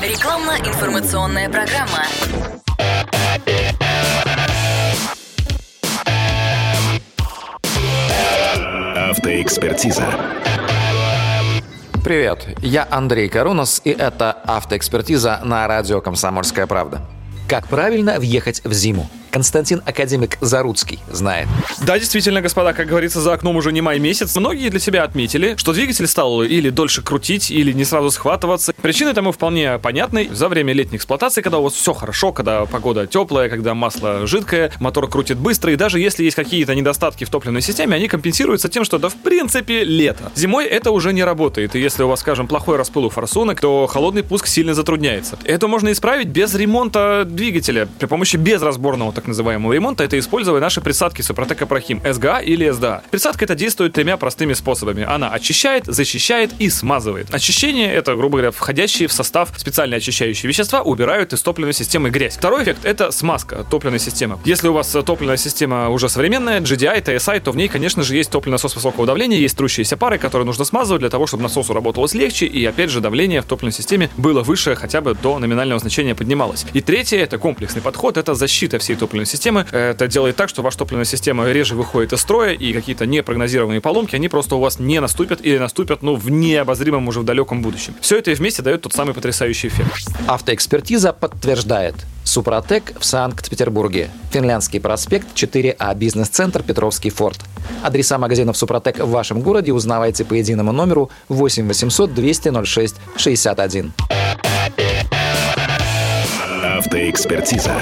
Рекламно-информационная программа. Автоэкспертиза. Привет, я Андрей Карунос, и это автоэкспертиза на радио «Комсомольская правда». Как правильно въехать в зиму? Константин Академик Заруцкий знает. Да, действительно, господа, как говорится, за окном уже не май месяц. Многие для себя отметили, что двигатель стал или дольше крутить, или не сразу схватываться. Причины тому вполне понятны. За время летней эксплуатации, когда у вас все хорошо, когда погода теплая, когда масло жидкое, мотор крутит быстро, и даже если есть какие-то недостатки в топливной системе, они компенсируются тем, что да в принципе лето. Зимой это уже не работает, и если у вас, скажем, плохой распыл у форсунок, то холодный пуск сильно затрудняется. Это можно исправить без ремонта двигателя, при помощи безразборного так называемого ремонта, это используя наши присадки Супротек Апрахим СГА или СДА. Присадка это действует тремя простыми способами. Она очищает, защищает и смазывает. Очищение это, грубо говоря, входящие в состав специально очищающие вещества убирают из топливной системы грязь. Второй эффект это смазка топливной системы. Если у вас топливная система уже современная, GDI, TSI, то в ней, конечно же, есть топливный насос высокого давления, есть трущиеся пары, которые нужно смазывать для того, чтобы насосу работалось легче и, опять же, давление в топливной системе было выше, хотя бы до номинального значения поднималось. И третье это комплексный подход, это защита всей топливной системы. Это делает так, что ваша топливная система реже выходит из строя, и какие-то непрогнозируемые поломки, они просто у вас не наступят или наступят, ну, в необозримом уже в далеком будущем. Все это вместе дает тот самый потрясающий эффект. Автоэкспертиза подтверждает. Супротек в Санкт-Петербурге. Финляндский проспект 4А, бизнес-центр Петровский форт. Адреса магазинов Супротек в вашем городе узнавайте по единому номеру 8 800 200 06 61. Автоэкспертиза.